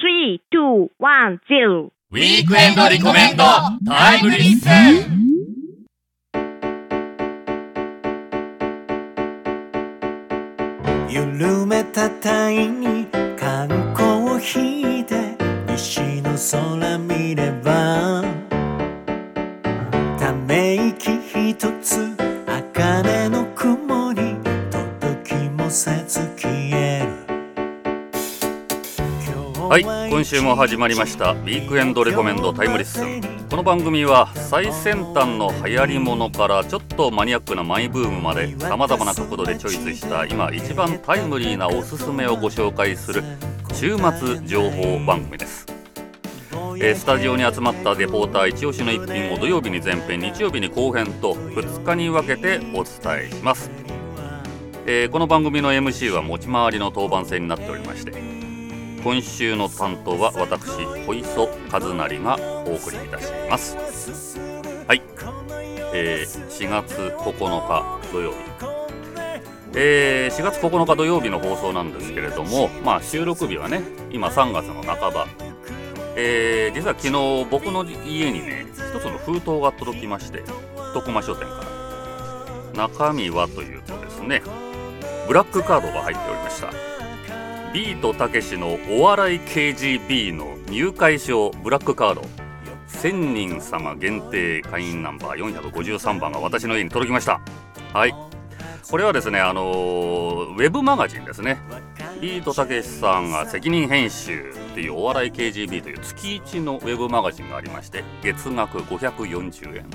Three, two, one, zero. ウィークエンドリコメンドタイムリッスン緩めたタイに缶コーヒーで西の空見ればはい今週も始まりました「ウィークエンドレコメンドタイムリッスン」この番組は最先端の流行りものからちょっとマニアックなマイブームまでさまざまな角度でチョイスした今一番タイムリーなおすすめをご紹介する週末情報番組です、えースタジオに集まったレポーター一押しの一品を土曜日に前編日曜日に後編と2日に分けてお伝えします、えーこの番組の MC は持ち回りの当番制になっておりまして今週の担当は私小磯和成がお送りいたします。はい、えー4月9日土曜日。えー4月9日土曜日の放送なんですけれども、まあ、収録日はね今3月の半ば、えー実は昨日僕の家にね一つの封筒が届きまして徳間書店から。中身はというとですねブラックカードが入っておりました。ビートたけしのお笑い KGB の入会証ブラックカード。1000人様限定会員ナンバー453番が私の家に届きました。はい。これはですねあのーウェブマガジンですね。ビートたけしさんが責任編集っていうお笑い KGB という月1のウェブマガジンがありまして月額540円。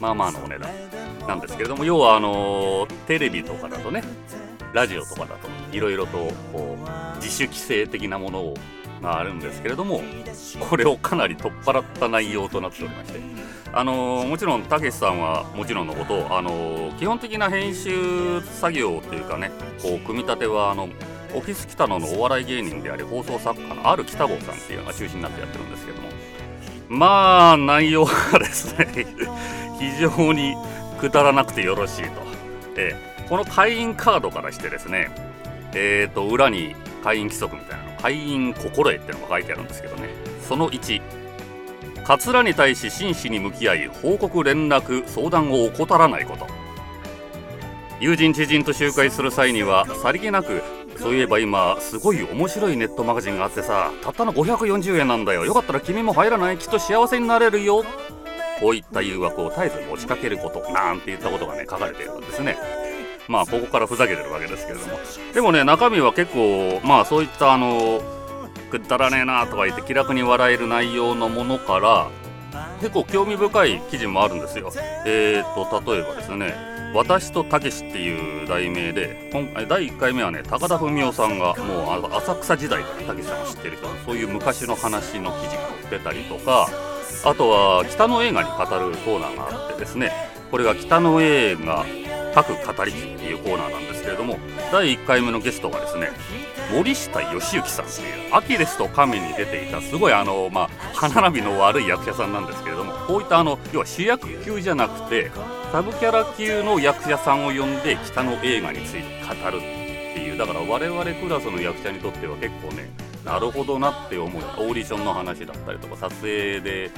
まあまあのお値段なんですけれども要はあのーテレビとかだとねラジオとかだといろいろとこう自主規制的なものをがあるんですけれどもこれをかなり取っ払った内容となっておりまして。あのーもちろんたけしさんはもちろんのことあのー基本的な編集作業というかねこう組み立てはあのオフィス北野のお笑い芸人であり放送作家のある北郷さんっていうのが中心になってやってるんですけども。まあ内容がですね 非常にくだらなくてよろしいと、ええこの会員カードからしてですねえー、と裏に会員規則みたいなの会員心得ってのが書いてあるんですけどね。その1桂に対し真摯に向き合い報告連絡相談を怠らないこと。友人知人と集会する際にはさりげなくそういえば今すごい面白いネットマガジンがあってさたったの540円なんだよ。よかったら君も入らないきっと幸せになれるよ。こういった誘惑を絶えず持ちかけることなんて言ったことがね書かれているんですね。まあここからふざけてるわけですけれども。でもね中身は結構まあそういったあのくだらねえなとか言って気楽に笑える内容のものから結構興味深い記事もあるんですよ。えーと例えばですね私とたけしっていう題名で今第1回目はね高田文夫さんがもう浅草時代からたけしさんが知ってる人そういう昔の話の記事が出たりとかあとは北の映画に語るコーナーがあってですねこれが北の映画各語り機っていうコーナーなんですけれども第1回目のゲストがですね森下義行さんっていうアキレスと亀に出ていたすごいあの、まあ、歯並びの悪い役者さんなんですけれどもこういったあの要は主役級じゃなくてサブキャラ級の役者さんを呼んで北の映画について語るっていうだから我々クラスの役者にとっては結構ねなるほどなって思うオーディションの話だったりとか撮影で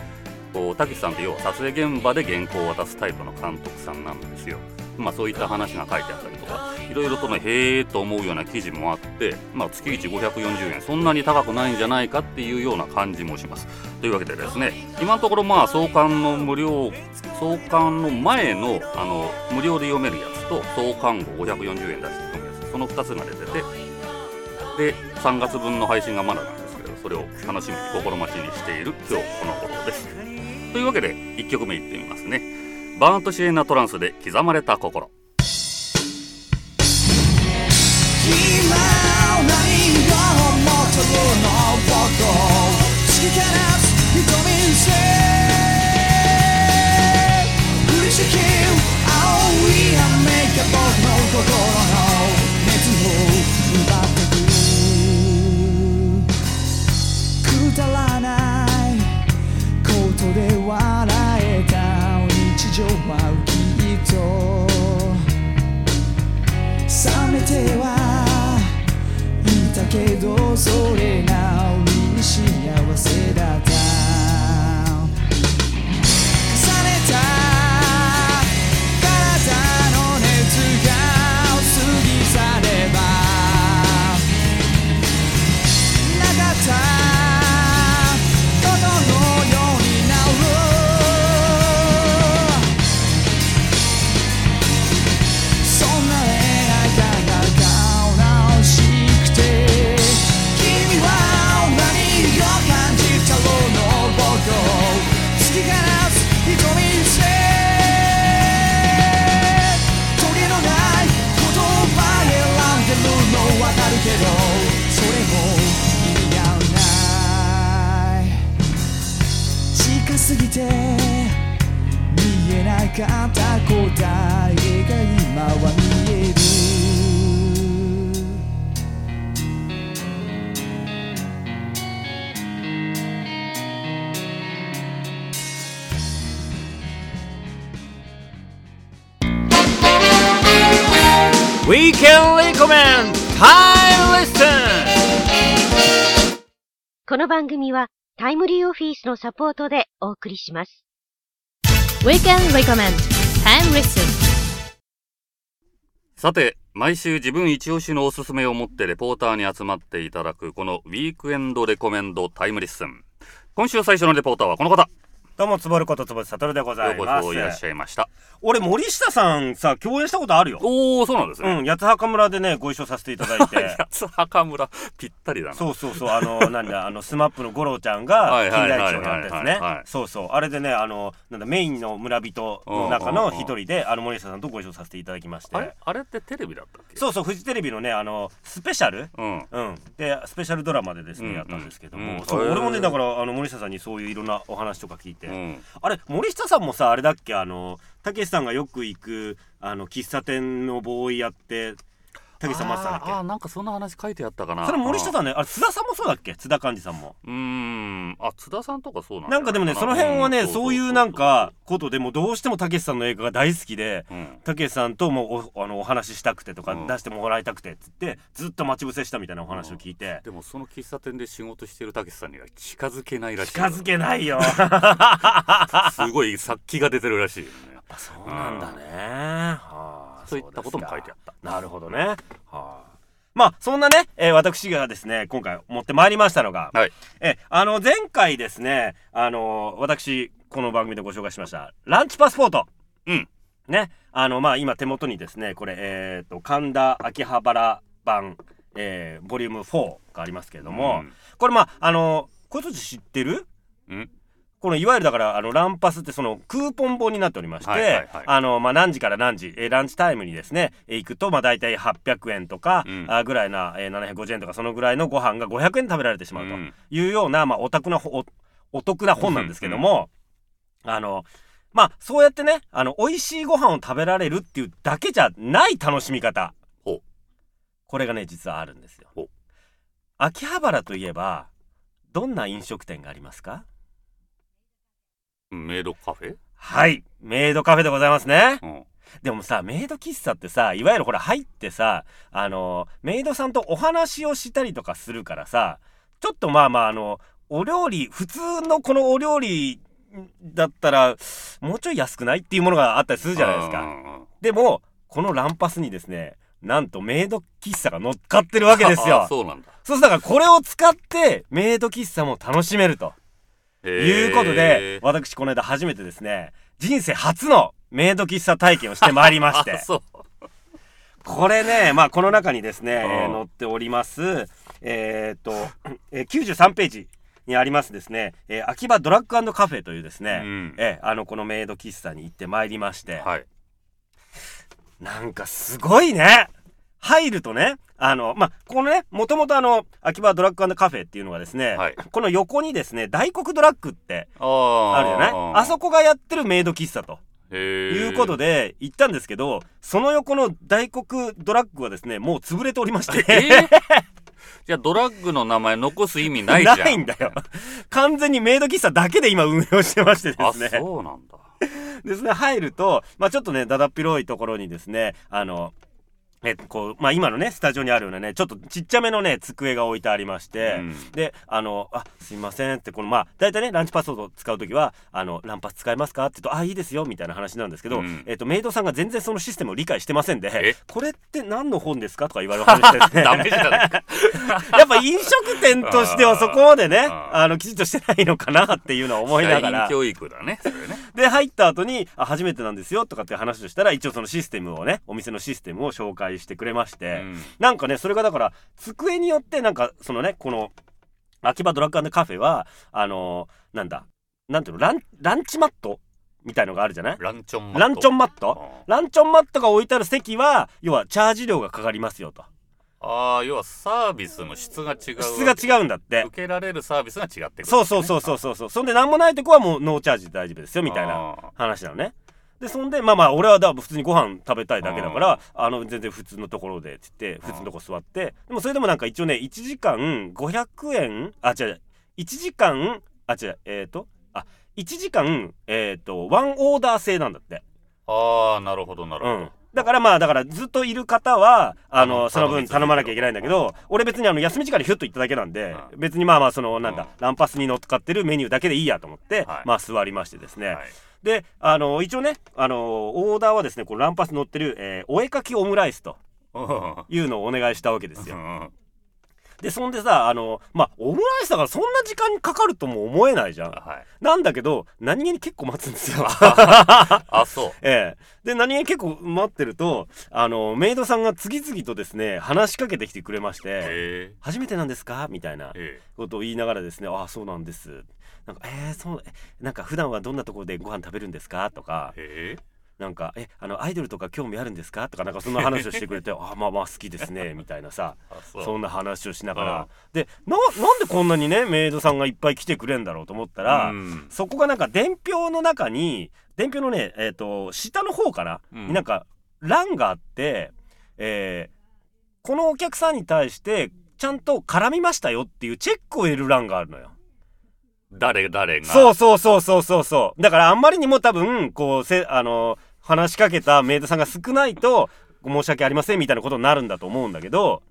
こうたけしさんって要は撮影現場で原稿を渡すタイプの監督さんなんですよ。まあそういった話が書いてあったりとかいろいろとねへえと思うような記事もあって、まあ、月1 540円そんなに高くないんじゃないかっていうような感じもします。というわけでですね今のところまあ創刊の無料創刊の前のあの無料で読めるやつと創刊号540円出して読むやつその2つが出ててで3月分の配信がまだなんですけどそれを楽しみに心待ちにしている今日この頃です。というわけで1曲目いってみますね。バーントシエナトランスで刻まれた心。振りしき青い雨が僕の心のかった答えが今は見えるウィーケンレコメンタイムリスンこの番組はタイムリーオフィスのサポートでお送りします。Weekend Recommend. Time Listen. さて毎週自分一押しのおすすめを持ってレポーターに集まっていただくこのウィークエンドレコメンドタイムリッスン。今週最初のレポーターはこの方。どうもつぼることつぼるさとるでござようこいますそいらっしゃいました。俺森下さんさ共演したことあるよ。おおそうなんですね、うん八幡村でねご一緒させていただいて。八幡村ぴったりだな。そうそうそうあの なんだあのスマップの五郎ちゃんがはい金田一をやったやつはいね。はい。そうそう。あれでねあのなんだメインの村人の中の一人であの森下さんとご一緒させていただきまして。あれあれってテレビだったっけ？そうそうフジテレビのねあのスペシャル？うん。うん、でスペシャルドラマでですね、うんやったんですけどうんも、そう俺もねだからあの森下さんにそういういろんなお話とか聞いて、うん。あれ森下さんもさあれだっけ？あのたけしさんがよく行くあの喫茶店のボーイやってたけしさん待ってたんだっけあーあーなんかそんな話書いてあったかな。それ森下んさんねあれ津田さんもそうだっけ？津田寛治さんも。うーん。あ津田さんとかそうなんなんかでもねその辺はねそういうなんかことでもうどうしてもたけしさんの映画が大好きでうん。たけしさんともおあのお話ししたくてとかうん。出してもらいたくてっつってずっと待ち伏せしたみたいなお話を聞いて。でもその喫茶店で仕事してるたけしさんには近づけないらしい近づけないよ。すごい殺気が出てるらしいよね。そうなんだね。はあそういったことも書いてあった。なるほどね。はあまあそんなね、えー私がですね今回持ってまいりましたのが、はい。えあの前回ですねあの私この番組でご紹介しましたランチパスポート。うん。ね。あのまあ今手元にですねこれえっ、と神田秋葉原版、えーボリューム4がありますけれども、うん。これまああのこれ知ってる？うんこのいわゆるだからあのランパスってそのクーポン本になっておりまして、はいはいはい。あのまあ何時から何時、えーランチタイムにですね、えー行くとまあ大体800円とか、うん。あぐらいな、えー750円とかそのぐらいのご飯が500円で食べられてしまうとうん。いうような、まあお得なほおお得な本なんですけども、あのまあそうやってねあの美味しいご飯を食べられるっていうだけじゃない楽しみ方。これがね実はあるんですよ。秋葉原といえばどんな飲食店がありますか？メイドカフェ？はい。メイドカフェでございますね。うん。でもさメイド喫茶ってさいわゆるほら入ってさあのメイドさんとお話をしたりとかするからさちょっとまあまああのお料理普通のこのお料理だったらもうちょい安くないっていうものがあったりするじゃないですか。でもこのランパスにですねなんとメイド喫茶が乗っかってるわけですあよ。そうなんだ。そうだからこれを使ってメイド喫茶も楽しめるとということで私この間初めてですね人生初のメイド喫茶体験をしてまいりまして。そう。これねまあこの中にですね、うん。えー載っております。えーっと、えー93ページにありますですね、えー秋葉ドラッグカフェというですね、うん。えーあのこのメイド喫茶に行ってまいりまして、はい。なんかすごいね。入るとねあのまあこのねもともとあの秋葉ドラッグカフェっていうのがですね、はい。この横にですね大黒ドラッグってあー。あるよねあそこがやってるメイド喫茶ということで行ったんですけどその横の大黒ドラッグはですねもう潰れておりまして。えー？じゃあドラッグの名前残す意味ないじゃん。ないんだよ。完全にメイド喫茶だけで今運営をしてましてであすね。そうなんだ。ですね入ると、まあ、ちょっとねだだっ広いところにですねあのえこうまあ、今のねスタジオにあるようなねちょっとちっちゃめのね机が置いてありまして、うん。であの「あすいません」ってこのまあ大体ねランチパスを使う時は「あのランパス使えますか?」って言うと「あいいですよ」みたいな話なんですけど、うん。えっとメイドさんが全然そのシステムを理解してませんでえ「これって何の本ですか?」とか言われる話ですね。やっぱ飲食店としてはそこまでねあのきちっとしてないのかなっていうのは思いながら。教育だねね。で入った後にあ初めてなんですよとかって話をしたら一応そのシステムをねお店のシステムを紹介してくれまして、うん。なんかねそれがだから机によってなんかそのねこの秋葉ドラッグカフェはあのーなんだなんていうのランランチマットみたいのがあるじゃない？ランチョンマット。ランチョンマット？ランチョンマットが置いてある席は要はチャージ料がかかりますよと。ああ要はサービスの質が違う。質が違うんだって。受けられるサービスが違ってくるそうそうそうそうそうそう。そんで何もないとこはもうノーチャージで大丈夫ですよみたいなあ話なのねでそんでまあまあ俺はだ普通にご飯食べたいだけだからあの全然普通のところでっつって普通のとこ座ってでもそれでもなんか一応ね1時間500円あ違う違う1時間あ違うえっ、とあ1時間えっ、とワンオーダー制なんだって。ああなるほどなるほど、うん。だからまあだからずっといる方はあの頼その分頼まなきゃいけないんだけど俺別にあの休み時間でヒュッと行っただけなんでうん。別にまあまあそのなんだうんランパスに乗っかってるメニューだけでいいやと思ってはい。まあ座りましてですね。はいであの一応ねあのオーダーはですねこのランパスに乗ってる、えーお絵かきオムライスというのをお願いしたわけですよ。うんでそんでさあのまあオムライスだからそんな時間かかるとも思えないじゃん。はい。なんだけど何気に結構待つんですよ。あそう。ええ、で何気に結構待ってるとあのメイドさんが次々とですね話しかけてきてくれましてえ「初めてなんですか?」みたいなええ。ことを言いながらですね「ああそうなんです」なんか「えー、そうえなんか普段はどんなところでご飯食べるんですか?」とかええなんか「えあのアイドルとか興味あるんですか?」とかなんかそんな話をしてくれて「あまあまあ好きですね」みたいなさあそんな話をしながうん。らでななんでこんなにねメイドさんがいっぱい来てくれんだろうと思ったら、うん。そこがなんか伝票の中に伝票のねえっ、と下の方かな、うん。になんか欄があって、えーこのお客さんに対してちゃんと絡みましたよっていうチェックを入れる欄があるのよ。誰誰が？そうそうそうそうそうそう。だからあんまりにも多分こうせあの話しかけたメイドさんが少ないと申し訳ありませんみたいなことになるんだと思うんだけど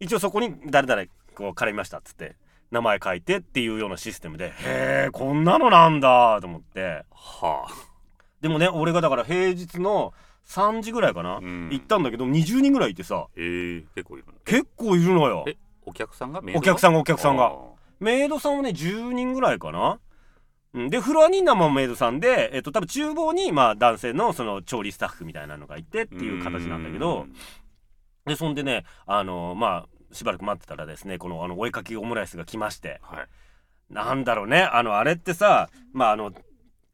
一応そこに誰々こう絡みましたっつって名前書いてっていうようなシステムでへえこんなのなんだと思って。はでもね俺がだから平日の3時ぐらいかな、うん。行ったんだけど20人ぐらいいてさあええ結構いるね結構いるのよ。え？お客さんが？お客さんがお客さんが。あメイドさんはね10人ぐらいかな。うんでフロアに生メイドさんで、えっと、多分厨房にまあ男性のその調理スタッフみたいなのがいてっていう形なんだけどでそんでねあのまあしばらく待ってたらですねこのあのお絵かきオムライスが来ましてはい。なんだろうねあのあれってさまああの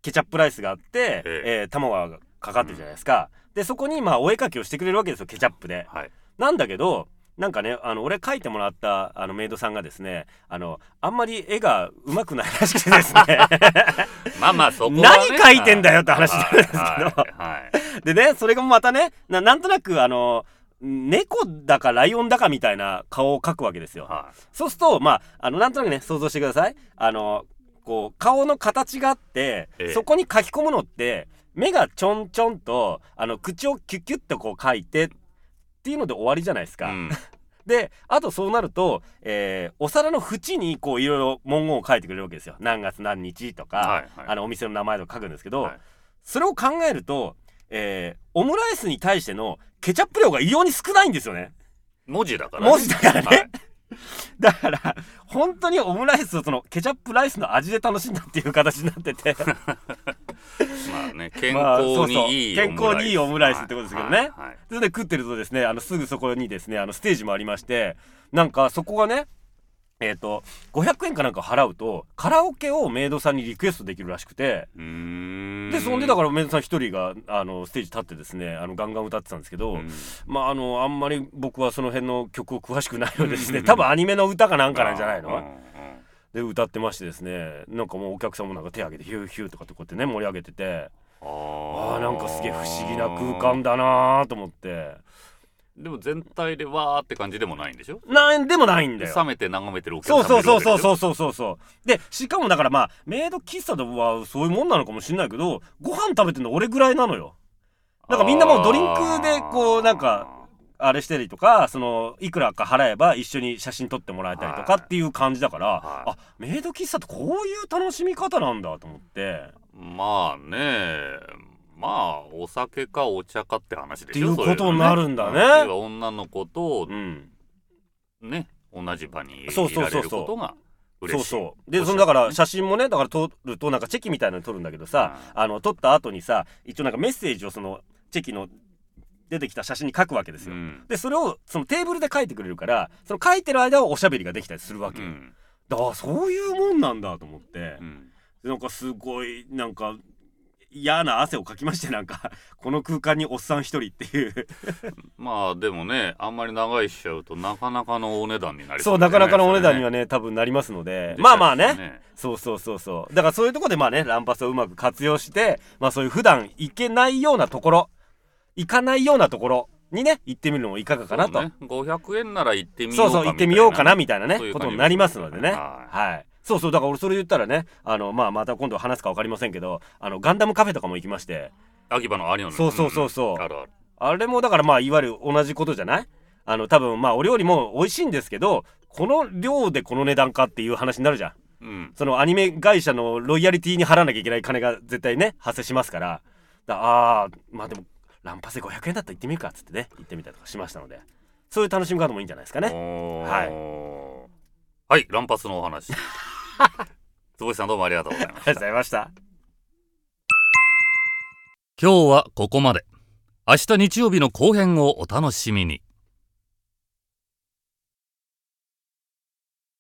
ケチャップライスがあって、ええ。ー卵がかかってるじゃないですか、でそこにまあお絵かきをしてくれるわけですよケチャップで。はい。なんだけどなんかねあの俺描いてもらったあのメイドさんがですねあのあんまり絵が上手くないらしくてですね。まあまあそこはね。何書いてんだよって話なんですけど。はいでねそれがまたねななんとなくあの猫だかライオンだかみたいな顔を描くわけですよ。はそうするとまああのなんとなくね想像してください。あのこう顔の形があって、ええ。そこに書き込むのって目がちょんちょんとあの口をキュッキュッとこう書いてっていうので終わりじゃないですか。いうん。であとそうなると、えーお皿の縁にこういろいろ文言を書いてくれるわけですよ。何月何日とか、はいはい。あのお店の名前とか書くんですけど、はい。それを考えると、えーオムライスに対してのケチャップ量が異様に少ないんですよね。文字だからね。文字だからね、はい だから本当にオムライスをそのケチャップライスの味で楽しんだっていう形になってて。まあね健 まあ康にいいそうそう健康にいいオムライスってことですけどね。はいはいそれで食ってるとですねあのすぐそこにですねあのステージもありましてなんかそこがねえっ、と500円かなんか払うとカラオケをメイドさんにリクエストできるらしくて。でそんでだからメイドさん一人があのステージ立ってですねあのガンガン歌ってたんですけど、うん。まああのあんまり僕はその辺の曲を詳しくないのでですね多分アニメの歌かなんかなんじゃないので歌ってましてですねなんかもうお客さんもなんか手挙げてヒューヒューとかってこうやってね盛り上げてて。ああーーなんかすげえ不思議な空間だなーと思ってでも全体でわーって感じでもないんでしょ？なんでもないんだよ。冷めて眺めてるお客そうさんそうそうそううそうそうそうそう。でしかもだからまあメイド喫茶ではそういうもんなのかもしれないけどご飯食べてるの俺ぐらいなのよ。なんかみんなもうドリンクでこうなんかあれしたりとかそのいくらか払えば一緒に写真撮ってもらえたりとかっていう感じだから、はい。あメイド喫茶ってこういう楽しみ方なんだと思って。まあねまあお酒かお茶かって話でしょっていうことになるんだね。そういうの要は女の子とうん。ね同じ場にいそうそうらそうそう。れることが嬉しい。そうそう。でそのだから写真もねだから撮るとなんかチェキみたいなの撮るんだけどさ、あの撮った後にさ一応なんかメッセージをそのチェキの出てきた写真に書くわけですよ、うん。でそれをそのテーブルで書いてくれるからその書いてる間はおしゃべりができたりするわけ。よ、うん。だそういうもんなんだと思って。う、ん。なんかすごいなんか嫌な汗をかきましてなんか この空間におっさん一人っていう。まあでもねあんまり長いしちゃうとなかなかのお値段になりそうなかなかのお値段にはね多分なりますので。まあまあね。そうそうそうそう。だからそういうところでまあねランパスをうまく活用してまあそういう普段行けないようなところ行かないようなところにね行ってみるのもいかがかなと、ね、500円なら行ってみようかそうそう行ってみようかなみたいなね。ことになりますのでね。はい。はいそうそうだから俺それ言ったらねあのまあまた今度話すか分かりませんけどあのガンダムカフェとかも行きまして。秋葉のアリオンそうそうそうそう、んあるある。あれもだからまあいわゆる同じことじゃない？あの多分まあお料理も美味しいんですけどこの量でこの値段かっていう話になるじゃん。うん。そのアニメ会社のロイヤリティに払わなきゃいけない金が絶対ね発生しますから。だあーまあでもランパセ500円だったら行ってみるかっつってね行ってみたりとかしましたので。そういう楽しみ方もいいんじゃないですかね。はいはい乱発のお話。坪井さんどうもありがとうございました。ありがとうございました。今日はここまで。明日日曜日の後編をお楽しみに